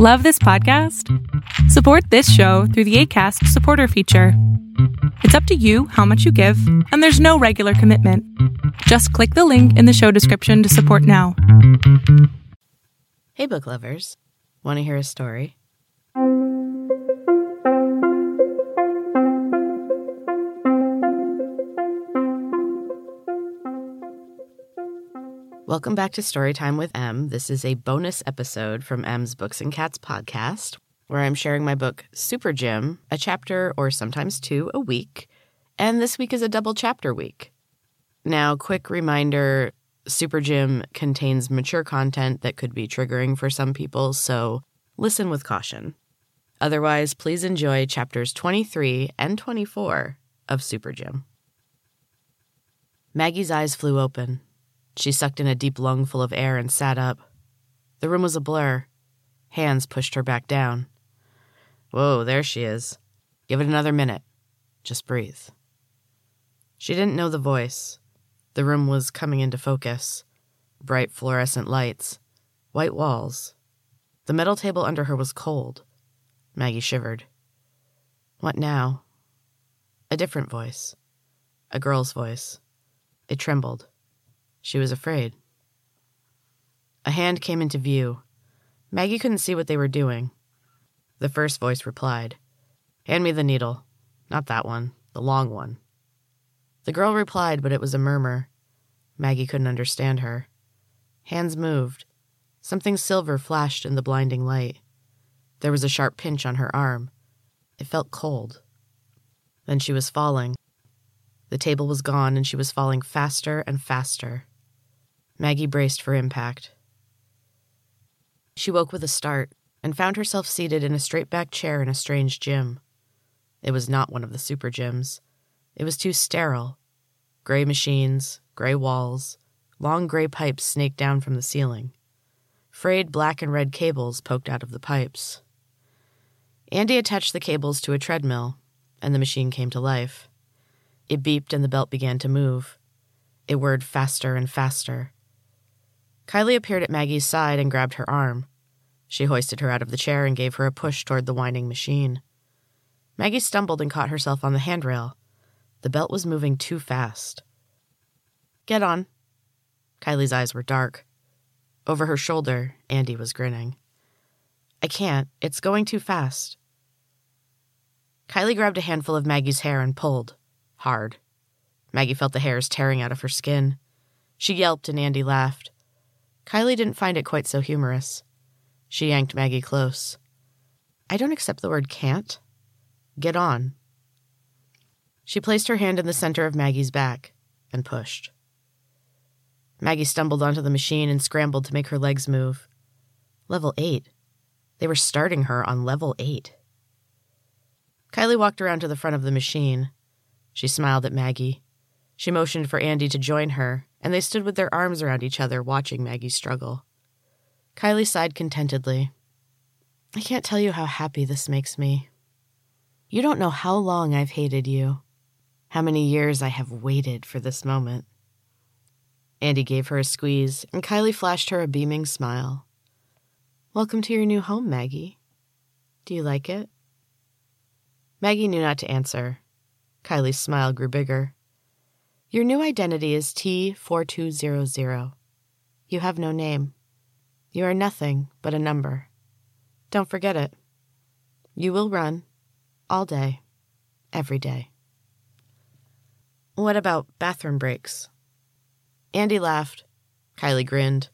Love this podcast? Support this show through the ACAST supporter feature. It's up to you how much you give, and there's no regular commitment. Just click the link in the show description to support now. Hey, book lovers. Want to hear a story? Welcome back to Storytime with Em. This is a bonus episode from Em's Books and Cats podcast, where I'm sharing my book Super Gym, a chapter or sometimes two a week. And this week is a double chapter week. Now, quick reminder Super Gym contains mature content that could be triggering for some people, so listen with caution. Otherwise, please enjoy chapters 23 and 24 of Super Gym. Maggie's eyes flew open. She sucked in a deep lungful of air and sat up. The room was a blur. Hands pushed her back down. Whoa, there she is. Give it another minute. Just breathe. She didn't know the voice. The room was coming into focus. Bright fluorescent lights, white walls. The metal table under her was cold. Maggie shivered. What now? A different voice. A girl's voice. It trembled. She was afraid. A hand came into view. Maggie couldn't see what they were doing. The first voice replied, Hand me the needle. Not that one, the long one. The girl replied, but it was a murmur. Maggie couldn't understand her. Hands moved. Something silver flashed in the blinding light. There was a sharp pinch on her arm. It felt cold. Then she was falling. The table was gone, and she was falling faster and faster. Maggie braced for impact. She woke with a start and found herself seated in a straight back chair in a strange gym. It was not one of the super gyms. It was too sterile. Gray machines, gray walls, long gray pipes snaked down from the ceiling. Frayed black and red cables poked out of the pipes. Andy attached the cables to a treadmill, and the machine came to life. It beeped and the belt began to move. It whirred faster and faster. Kylie appeared at Maggie's side and grabbed her arm. She hoisted her out of the chair and gave her a push toward the whining machine. Maggie stumbled and caught herself on the handrail. The belt was moving too fast. Get on. Kylie's eyes were dark. Over her shoulder, Andy was grinning. I can't. It's going too fast. Kylie grabbed a handful of Maggie's hair and pulled. Hard. Maggie felt the hairs tearing out of her skin. She yelped and Andy laughed. Kylie didn't find it quite so humorous. She yanked Maggie close. I don't accept the word can't. Get on. She placed her hand in the center of Maggie's back and pushed. Maggie stumbled onto the machine and scrambled to make her legs move. Level 8. They were starting her on level 8. Kylie walked around to the front of the machine. She smiled at Maggie. She motioned for Andy to join her, and they stood with their arms around each other, watching Maggie struggle. Kylie sighed contentedly. I can't tell you how happy this makes me. You don't know how long I've hated you, how many years I have waited for this moment. Andy gave her a squeeze, and Kylie flashed her a beaming smile. Welcome to your new home, Maggie. Do you like it? Maggie knew not to answer. Kylie's smile grew bigger. Your new identity is T4200. You have no name. You are nothing but a number. Don't forget it. You will run all day, every day. What about bathroom breaks? Andy laughed. Kylie grinned.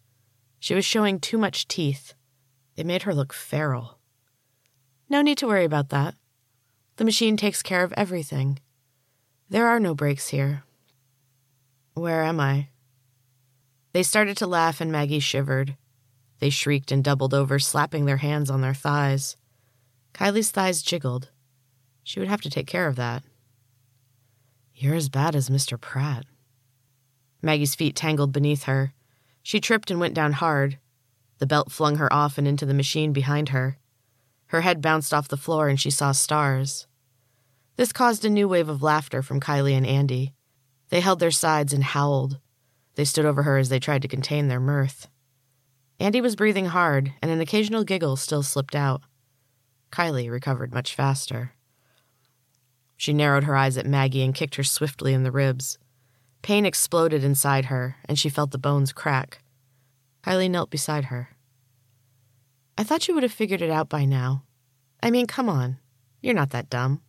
She was showing too much teeth. It made her look feral. No need to worry about that. The machine takes care of everything. There are no breaks here. Where am I? They started to laugh, and Maggie shivered. They shrieked and doubled over, slapping their hands on their thighs. Kylie's thighs jiggled. She would have to take care of that. You're as bad as Mr. Pratt. Maggie's feet tangled beneath her. She tripped and went down hard. The belt flung her off and into the machine behind her. Her head bounced off the floor and she saw stars. This caused a new wave of laughter from Kylie and Andy. They held their sides and howled. They stood over her as they tried to contain their mirth. Andy was breathing hard, and an occasional giggle still slipped out. Kylie recovered much faster. She narrowed her eyes at Maggie and kicked her swiftly in the ribs. Pain exploded inside her, and she felt the bones crack. Kylie knelt beside her. I thought you would have figured it out by now. I mean, come on. You're not that dumb.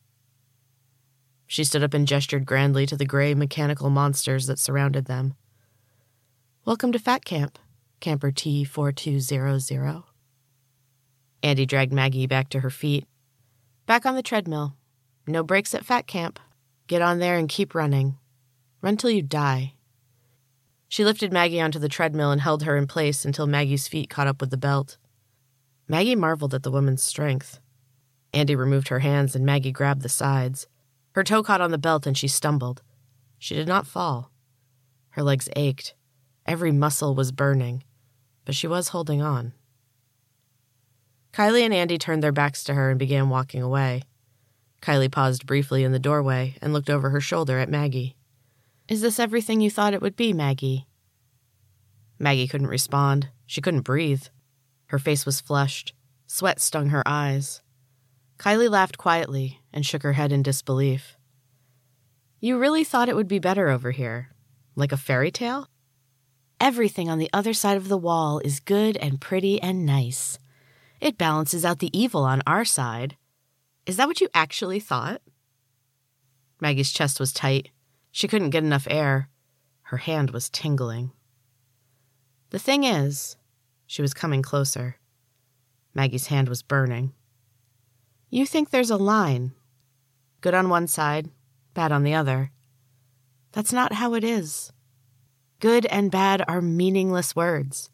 She stood up and gestured grandly to the gray mechanical monsters that surrounded them. Welcome to Fat Camp, Camper T4200. Andy dragged Maggie back to her feet. Back on the treadmill. No breaks at Fat Camp. Get on there and keep running. Run till you die. She lifted Maggie onto the treadmill and held her in place until Maggie's feet caught up with the belt. Maggie marveled at the woman's strength. Andy removed her hands and Maggie grabbed the sides. Her toe caught on the belt and she stumbled. She did not fall. Her legs ached. Every muscle was burning, but she was holding on. Kylie and Andy turned their backs to her and began walking away. Kylie paused briefly in the doorway and looked over her shoulder at Maggie. Is this everything you thought it would be, Maggie? Maggie couldn't respond. She couldn't breathe. Her face was flushed. Sweat stung her eyes. Kylie laughed quietly and shook her head in disbelief. You really thought it would be better over here? Like a fairy tale? Everything on the other side of the wall is good and pretty and nice. It balances out the evil on our side. Is that what you actually thought? Maggie's chest was tight. She couldn't get enough air. Her hand was tingling. The thing is, she was coming closer. Maggie's hand was burning. You think there's a line good on one side, bad on the other. That's not how it is. Good and bad are meaningless words.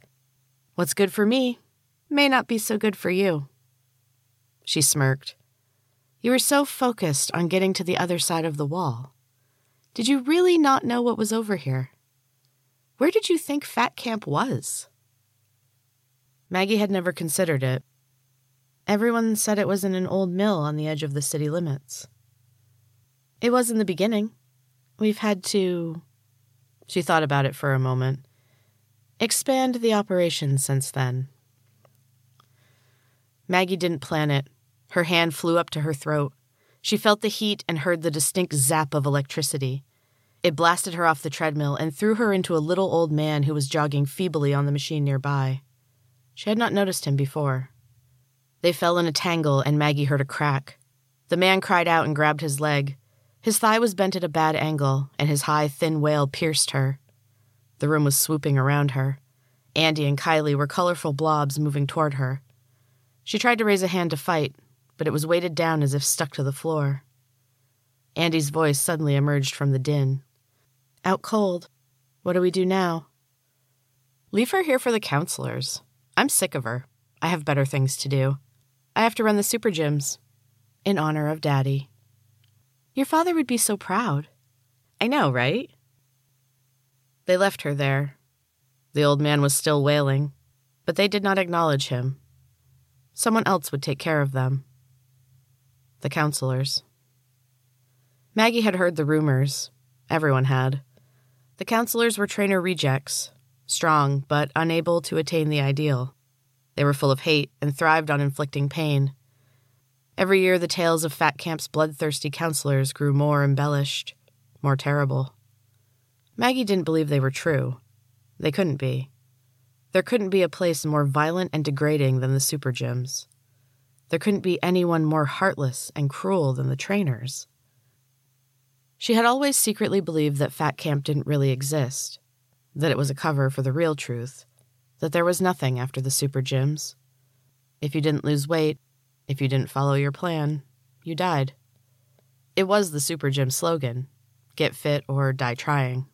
What's good for me may not be so good for you. She smirked. You were so focused on getting to the other side of the wall. Did you really not know what was over here? Where did you think Fat Camp was? Maggie had never considered it. Everyone said it was in an old mill on the edge of the city limits. It was in the beginning. We've had to. She thought about it for a moment. Expand the operation since then. Maggie didn't plan it. Her hand flew up to her throat. She felt the heat and heard the distinct zap of electricity. It blasted her off the treadmill and threw her into a little old man who was jogging feebly on the machine nearby. She had not noticed him before. They fell in a tangle, and Maggie heard a crack. The man cried out and grabbed his leg. His thigh was bent at a bad angle, and his high, thin wail pierced her. The room was swooping around her. Andy and Kylie were colorful blobs moving toward her. She tried to raise a hand to fight, but it was weighted down as if stuck to the floor. Andy's voice suddenly emerged from the din. Out cold. What do we do now? Leave her here for the counselors. I'm sick of her. I have better things to do. I have to run the super gyms. In honor of Daddy. Your father would be so proud. I know, right? They left her there. The old man was still wailing, but they did not acknowledge him. Someone else would take care of them. The counselors. Maggie had heard the rumors. Everyone had. The counselors were trainer rejects, strong but unable to attain the ideal. They were full of hate and thrived on inflicting pain. Every year, the tales of Fat Camp's bloodthirsty counselors grew more embellished, more terrible. Maggie didn't believe they were true. They couldn't be. There couldn't be a place more violent and degrading than the super gyms. There couldn't be anyone more heartless and cruel than the trainers. She had always secretly believed that Fat Camp didn't really exist, that it was a cover for the real truth, that there was nothing after the super gyms. If you didn't lose weight, if you didn't follow your plan, you died. It was the super gym slogan get fit or die trying.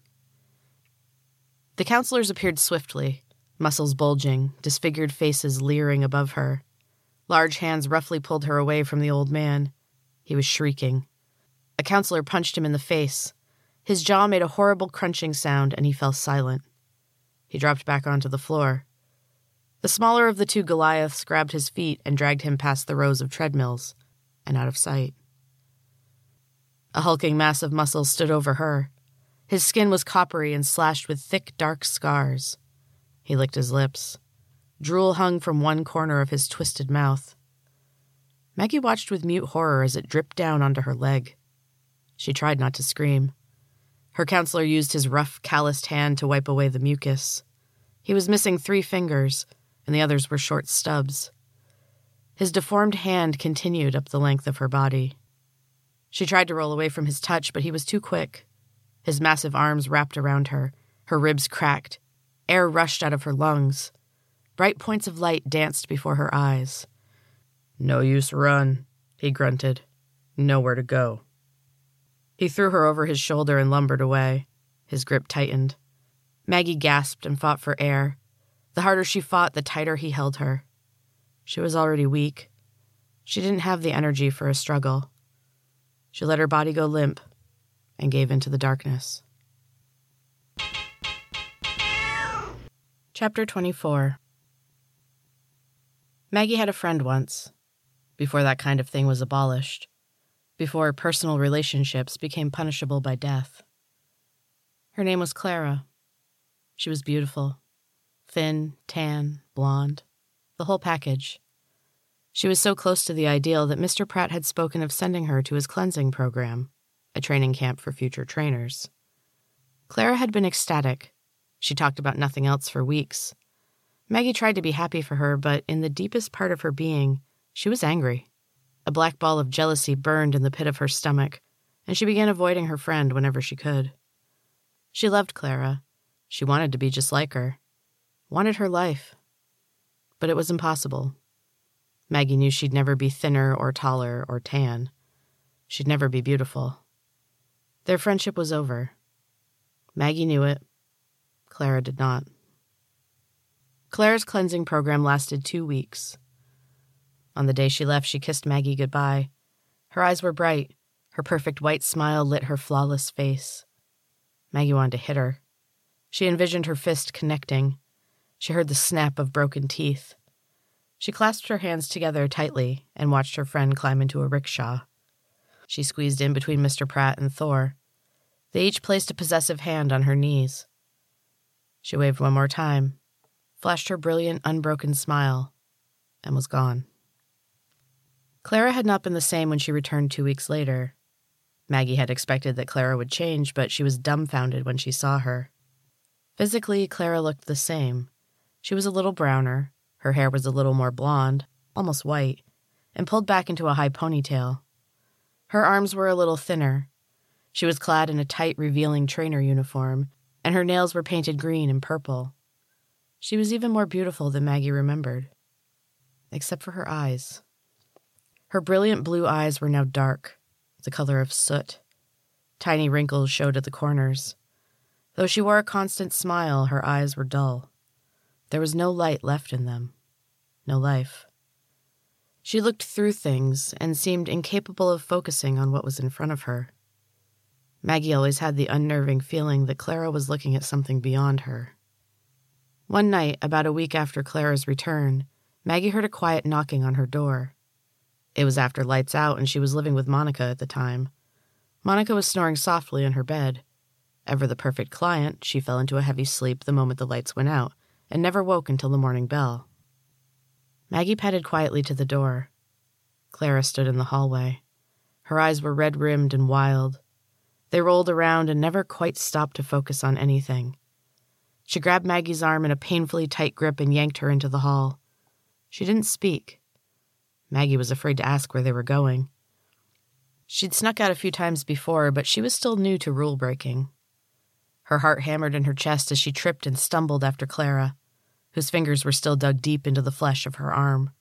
The counselors appeared swiftly, muscles bulging, disfigured faces leering above her. Large hands roughly pulled her away from the old man. He was shrieking. A counselor punched him in the face. His jaw made a horrible crunching sound, and he fell silent. He dropped back onto the floor. The smaller of the two Goliaths grabbed his feet and dragged him past the rows of treadmills and out of sight. A hulking mass of muscle stood over her. His skin was coppery and slashed with thick, dark scars. He licked his lips. Drool hung from one corner of his twisted mouth. Maggie watched with mute horror as it dripped down onto her leg. She tried not to scream. Her counselor used his rough, calloused hand to wipe away the mucus. He was missing three fingers, and the others were short stubs. His deformed hand continued up the length of her body. She tried to roll away from his touch, but he was too quick. His massive arms wrapped around her, her ribs cracked, air rushed out of her lungs. Bright points of light danced before her eyes. No use run, he grunted. Nowhere to go. He threw her over his shoulder and lumbered away. His grip tightened. Maggie gasped and fought for air. The harder she fought, the tighter he held her. She was already weak. She didn't have the energy for a struggle. She let her body go limp and gave into the darkness. Chapter 24 Maggie had a friend once, before that kind of thing was abolished, before personal relationships became punishable by death. Her name was Clara. She was beautiful thin, tan, blonde, the whole package. She was so close to the ideal that Mr. Pratt had spoken of sending her to his cleansing program, a training camp for future trainers. Clara had been ecstatic. She talked about nothing else for weeks. Maggie tried to be happy for her, but in the deepest part of her being, she was angry. A black ball of jealousy burned in the pit of her stomach, and she began avoiding her friend whenever she could. She loved Clara. She wanted to be just like her, wanted her life. But it was impossible. Maggie knew she'd never be thinner or taller or tan. She'd never be beautiful. Their friendship was over. Maggie knew it. Clara did not. Clara's cleansing program lasted two weeks. On the day she left, she kissed Maggie goodbye. Her eyes were bright. Her perfect white smile lit her flawless face. Maggie wanted to hit her. She envisioned her fist connecting. She heard the snap of broken teeth. She clasped her hands together tightly and watched her friend climb into a rickshaw. She squeezed in between Mr. Pratt and Thor. They each placed a possessive hand on her knees. She waved one more time, flashed her brilliant, unbroken smile, and was gone. Clara had not been the same when she returned two weeks later. Maggie had expected that Clara would change, but she was dumbfounded when she saw her. Physically, Clara looked the same. She was a little browner, her hair was a little more blonde, almost white, and pulled back into a high ponytail. Her arms were a little thinner. She was clad in a tight, revealing trainer uniform, and her nails were painted green and purple. She was even more beautiful than Maggie remembered, except for her eyes. Her brilliant blue eyes were now dark, the color of soot. Tiny wrinkles showed at the corners. Though she wore a constant smile, her eyes were dull. There was no light left in them, no life. She looked through things and seemed incapable of focusing on what was in front of her. Maggie always had the unnerving feeling that Clara was looking at something beyond her. One night, about a week after Clara's return, Maggie heard a quiet knocking on her door. It was after lights out, and she was living with Monica at the time. Monica was snoring softly in her bed. Ever the perfect client, she fell into a heavy sleep the moment the lights went out and never woke until the morning bell. Maggie padded quietly to the door. Clara stood in the hallway. Her eyes were red rimmed and wild. They rolled around and never quite stopped to focus on anything. She grabbed Maggie's arm in a painfully tight grip and yanked her into the hall. She didn't speak. Maggie was afraid to ask where they were going. She'd snuck out a few times before, but she was still new to rule breaking. Her heart hammered in her chest as she tripped and stumbled after Clara, whose fingers were still dug deep into the flesh of her arm.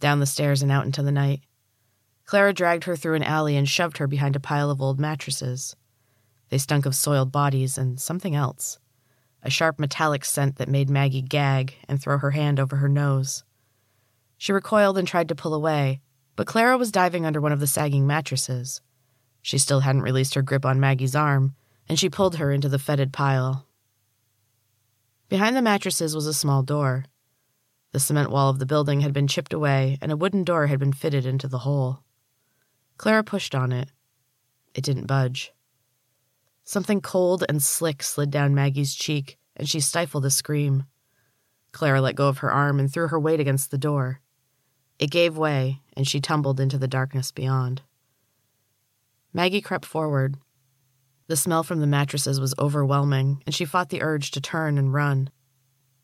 Down the stairs and out into the night. Clara dragged her through an alley and shoved her behind a pile of old mattresses. They stunk of soiled bodies and something else a sharp metallic scent that made Maggie gag and throw her hand over her nose. She recoiled and tried to pull away, but Clara was diving under one of the sagging mattresses. She still hadn't released her grip on Maggie's arm, and she pulled her into the fetid pile. Behind the mattresses was a small door. The cement wall of the building had been chipped away, and a wooden door had been fitted into the hole. Clara pushed on it. It didn't budge. Something cold and slick slid down Maggie's cheek, and she stifled a scream. Clara let go of her arm and threw her weight against the door. It gave way, and she tumbled into the darkness beyond. Maggie crept forward. The smell from the mattresses was overwhelming, and she fought the urge to turn and run.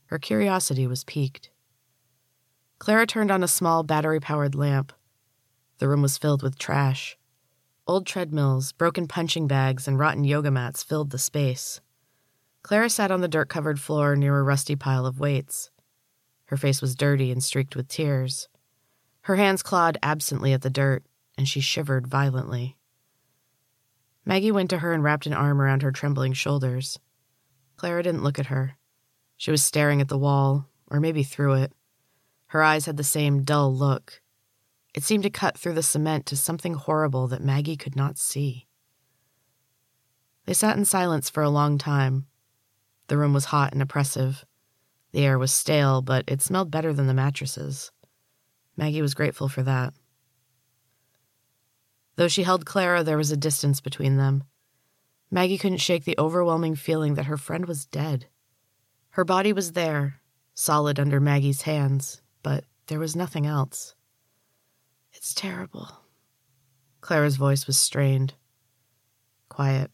Her curiosity was piqued. Clara turned on a small battery powered lamp. The room was filled with trash. Old treadmills, broken punching bags, and rotten yoga mats filled the space. Clara sat on the dirt covered floor near a rusty pile of weights. Her face was dirty and streaked with tears. Her hands clawed absently at the dirt, and she shivered violently. Maggie went to her and wrapped an arm around her trembling shoulders. Clara didn't look at her. She was staring at the wall, or maybe through it. Her eyes had the same dull look. It seemed to cut through the cement to something horrible that Maggie could not see. They sat in silence for a long time. The room was hot and oppressive. The air was stale, but it smelled better than the mattresses. Maggie was grateful for that. Though she held Clara, there was a distance between them. Maggie couldn't shake the overwhelming feeling that her friend was dead. Her body was there, solid under Maggie's hands, but there was nothing else. It's terrible. Clara's voice was strained, quiet.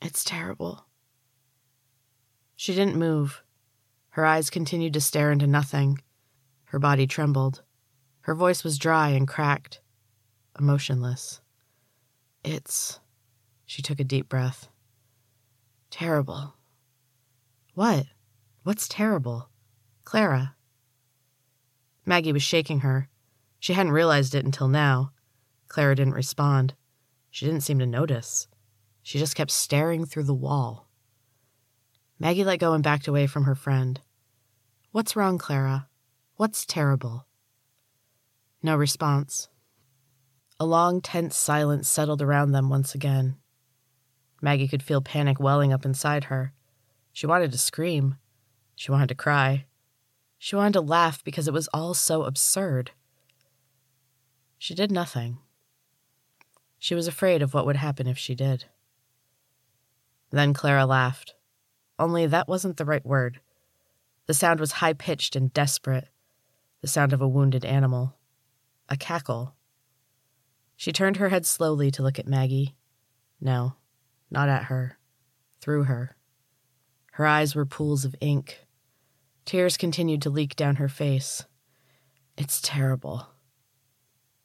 It's terrible. She didn't move. Her eyes continued to stare into nothing. Her body trembled. Her voice was dry and cracked, emotionless. It's. She took a deep breath. Terrible. What? What's terrible? Clara. Maggie was shaking her. She hadn't realized it until now. Clara didn't respond. She didn't seem to notice. She just kept staring through the wall. Maggie let go and backed away from her friend. What's wrong, Clara? What's terrible? No response. A long, tense silence settled around them once again. Maggie could feel panic welling up inside her. She wanted to scream. She wanted to cry. She wanted to laugh because it was all so absurd. She did nothing. She was afraid of what would happen if she did. Then Clara laughed. Only that wasn't the right word. The sound was high pitched and desperate, the sound of a wounded animal. A cackle. She turned her head slowly to look at Maggie. No, not at her. Through her. Her eyes were pools of ink. Tears continued to leak down her face. It's terrible.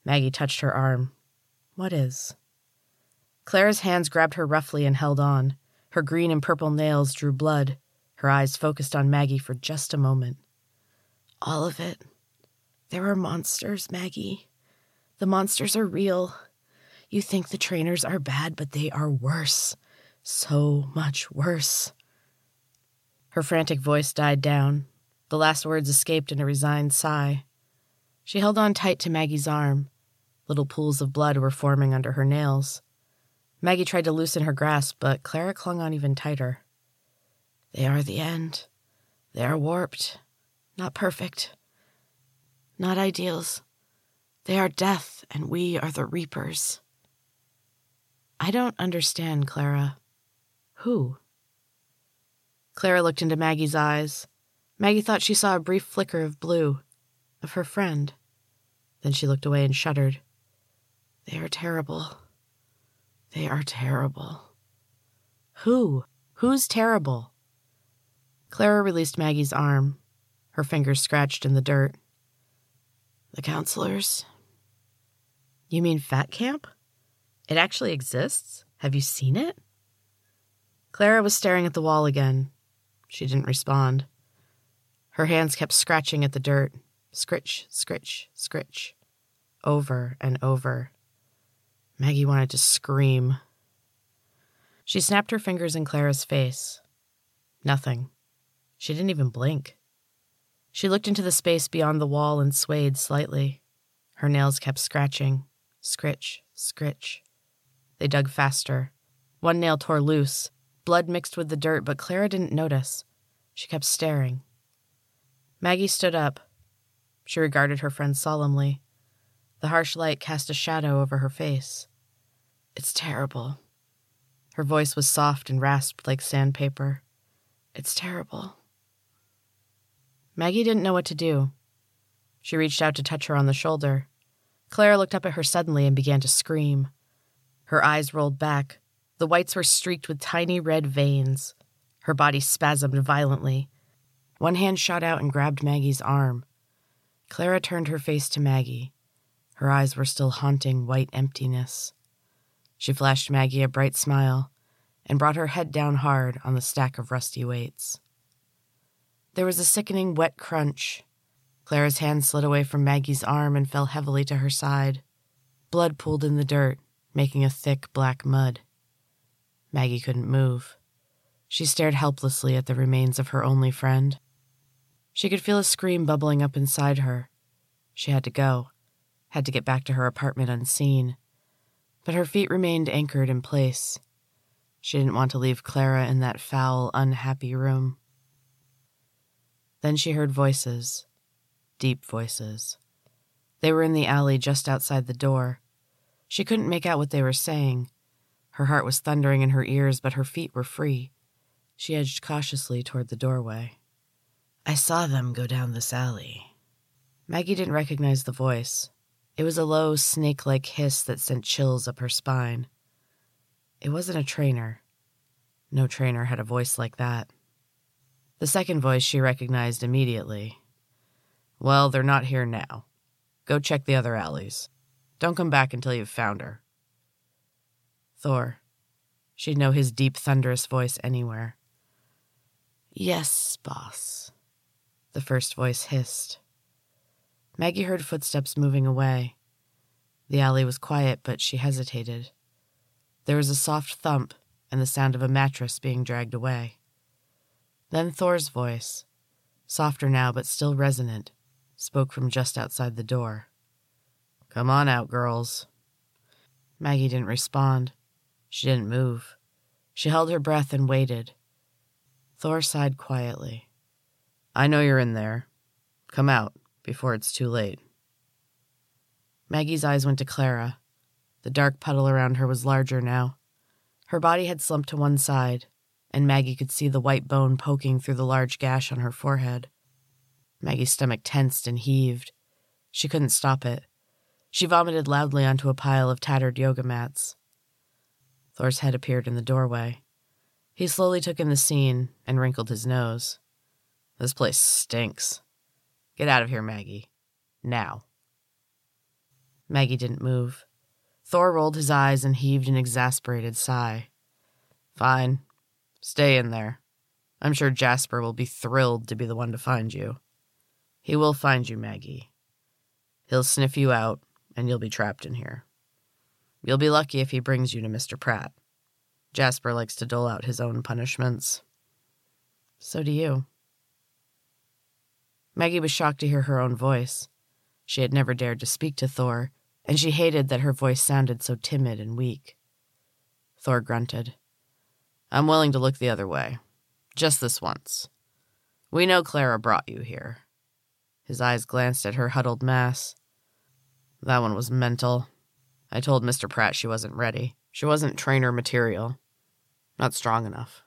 Maggie touched her arm. What is? Clara's hands grabbed her roughly and held on. Her green and purple nails drew blood. Her eyes focused on Maggie for just a moment. All of it. There are monsters, Maggie. The monsters are real. You think the trainers are bad, but they are worse. So much worse. Her frantic voice died down. The last words escaped in a resigned sigh. She held on tight to Maggie's arm. Little pools of blood were forming under her nails. Maggie tried to loosen her grasp, but Clara clung on even tighter. They are the end. They are warped, not perfect, not ideals. They are death, and we are the reapers. I don't understand, Clara. Who? Clara looked into Maggie's eyes. Maggie thought she saw a brief flicker of blue, of her friend. Then she looked away and shuddered. They are terrible. They are terrible. Who? Who's terrible? Clara released Maggie's arm. Her fingers scratched in the dirt. The counselors. You mean Fat Camp? It actually exists? Have you seen it? Clara was staring at the wall again. She didn't respond. Her hands kept scratching at the dirt. Scritch, scritch, scritch. Over and over. Maggie wanted to scream. She snapped her fingers in Clara's face. Nothing. She didn't even blink. She looked into the space beyond the wall and swayed slightly. Her nails kept scratching. Scritch, scritch. They dug faster. One nail tore loose. Blood mixed with the dirt, but Clara didn't notice. She kept staring. Maggie stood up. She regarded her friend solemnly. The harsh light cast a shadow over her face. It's terrible. Her voice was soft and rasped like sandpaper. It's terrible. Maggie didn't know what to do. She reached out to touch her on the shoulder. Clara looked up at her suddenly and began to scream. Her eyes rolled back. The whites were streaked with tiny red veins. Her body spasmed violently. One hand shot out and grabbed Maggie's arm. Clara turned her face to Maggie. Her eyes were still haunting white emptiness. She flashed Maggie a bright smile and brought her head down hard on the stack of rusty weights. There was a sickening wet crunch. Clara's hand slid away from Maggie's arm and fell heavily to her side. Blood pooled in the dirt, making a thick black mud. Maggie couldn't move. She stared helplessly at the remains of her only friend. She could feel a scream bubbling up inside her. She had to go, had to get back to her apartment unseen. But her feet remained anchored in place. She didn't want to leave Clara in that foul, unhappy room. Then she heard voices, deep voices. They were in the alley just outside the door. She couldn't make out what they were saying. Her heart was thundering in her ears, but her feet were free. She edged cautiously toward the doorway. I saw them go down this alley. Maggie didn't recognize the voice. It was a low, snake like hiss that sent chills up her spine. It wasn't a trainer. No trainer had a voice like that. The second voice she recognized immediately. Well, they're not here now. Go check the other alleys. Don't come back until you've found her. Thor. She'd know his deep, thunderous voice anywhere. Yes, boss. The first voice hissed. Maggie heard footsteps moving away. The alley was quiet, but she hesitated. There was a soft thump and the sound of a mattress being dragged away. Then Thor's voice, softer now but still resonant, spoke from just outside the door. Come on out, girls. Maggie didn't respond. She didn't move. She held her breath and waited. Thor sighed quietly. I know you're in there. Come out before it's too late. Maggie's eyes went to Clara. The dark puddle around her was larger now. Her body had slumped to one side, and Maggie could see the white bone poking through the large gash on her forehead. Maggie's stomach tensed and heaved. She couldn't stop it. She vomited loudly onto a pile of tattered yoga mats. Thor's head appeared in the doorway. He slowly took in the scene and wrinkled his nose. This place stinks. Get out of here, Maggie. Now. Maggie didn't move. Thor rolled his eyes and heaved an exasperated sigh. Fine. Stay in there. I'm sure Jasper will be thrilled to be the one to find you. He will find you, Maggie. He'll sniff you out, and you'll be trapped in here. You'll be lucky if he brings you to Mr. Pratt. Jasper likes to dole out his own punishments. So do you. Maggie was shocked to hear her own voice. She had never dared to speak to Thor, and she hated that her voice sounded so timid and weak. Thor grunted. I'm willing to look the other way. Just this once. We know Clara brought you here. His eyes glanced at her huddled mass. That one was mental. I told Mr. Pratt she wasn't ready. She wasn't trainer material. Not strong enough.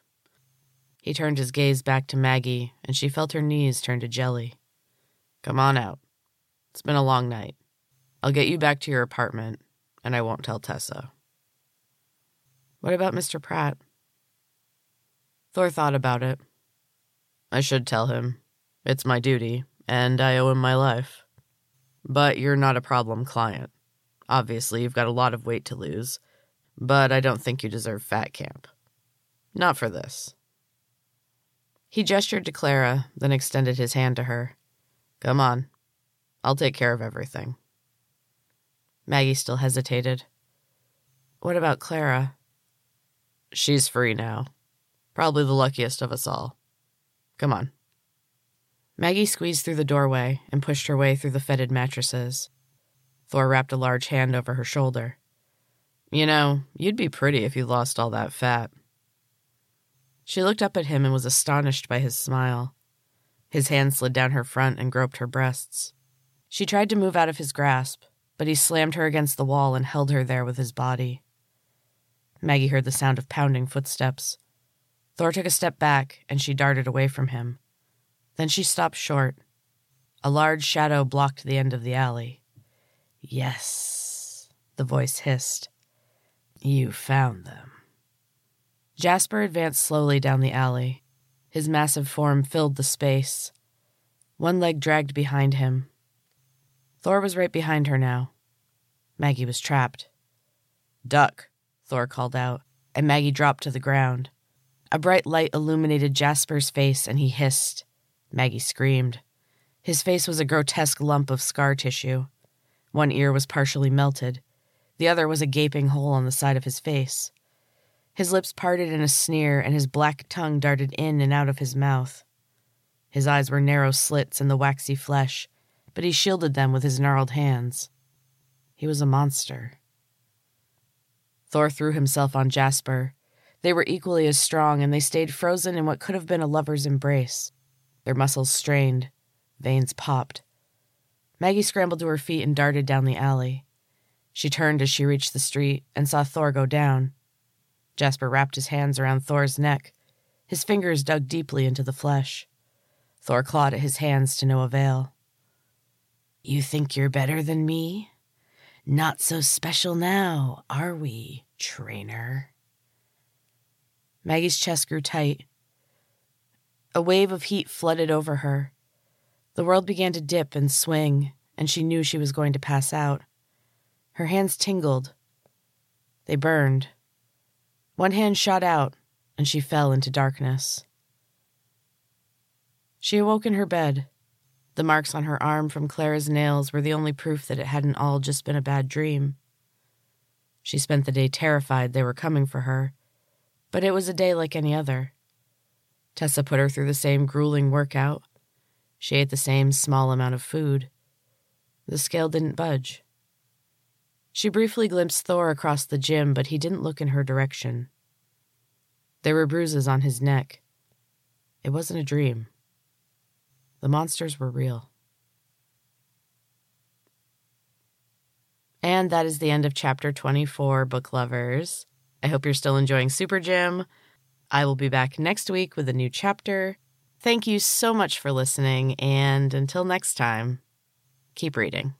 He turned his gaze back to Maggie, and she felt her knees turn to jelly. Come on out. It's been a long night. I'll get you back to your apartment, and I won't tell Tessa. What about Mr. Pratt? Thor thought about it. I should tell him. It's my duty, and I owe him my life. But you're not a problem client. Obviously, you've got a lot of weight to lose, but I don't think you deserve fat camp. Not for this. He gestured to Clara, then extended his hand to her. Come on. I'll take care of everything. Maggie still hesitated. What about Clara? She's free now. Probably the luckiest of us all. Come on. Maggie squeezed through the doorway and pushed her way through the fetid mattresses. Thor wrapped a large hand over her shoulder. You know, you'd be pretty if you lost all that fat. She looked up at him and was astonished by his smile. His hand slid down her front and groped her breasts. She tried to move out of his grasp, but he slammed her against the wall and held her there with his body. Maggie heard the sound of pounding footsteps. Thor took a step back, and she darted away from him. Then she stopped short. A large shadow blocked the end of the alley. Yes, the voice hissed. You found them. Jasper advanced slowly down the alley. His massive form filled the space. One leg dragged behind him. Thor was right behind her now. Maggie was trapped. Duck, Thor called out, and Maggie dropped to the ground. A bright light illuminated Jasper's face, and he hissed. Maggie screamed. His face was a grotesque lump of scar tissue. One ear was partially melted. The other was a gaping hole on the side of his face. His lips parted in a sneer, and his black tongue darted in and out of his mouth. His eyes were narrow slits in the waxy flesh, but he shielded them with his gnarled hands. He was a monster. Thor threw himself on Jasper. They were equally as strong, and they stayed frozen in what could have been a lover's embrace. Their muscles strained, veins popped. Maggie scrambled to her feet and darted down the alley. She turned as she reached the street and saw Thor go down. Jasper wrapped his hands around Thor's neck. His fingers dug deeply into the flesh. Thor clawed at his hands to no avail. You think you're better than me? Not so special now, are we, trainer? Maggie's chest grew tight. A wave of heat flooded over her. The world began to dip and swing, and she knew she was going to pass out. Her hands tingled. They burned. One hand shot out, and she fell into darkness. She awoke in her bed. The marks on her arm from Clara's nails were the only proof that it hadn't all just been a bad dream. She spent the day terrified they were coming for her, but it was a day like any other. Tessa put her through the same grueling workout. She ate the same small amount of food. The scale didn't budge. She briefly glimpsed Thor across the gym, but he didn't look in her direction. There were bruises on his neck. It wasn't a dream. The monsters were real. And that is the end of chapter 24, book lovers. I hope you're still enjoying Super Gym. I will be back next week with a new chapter. Thank you so much for listening, and until next time, keep reading.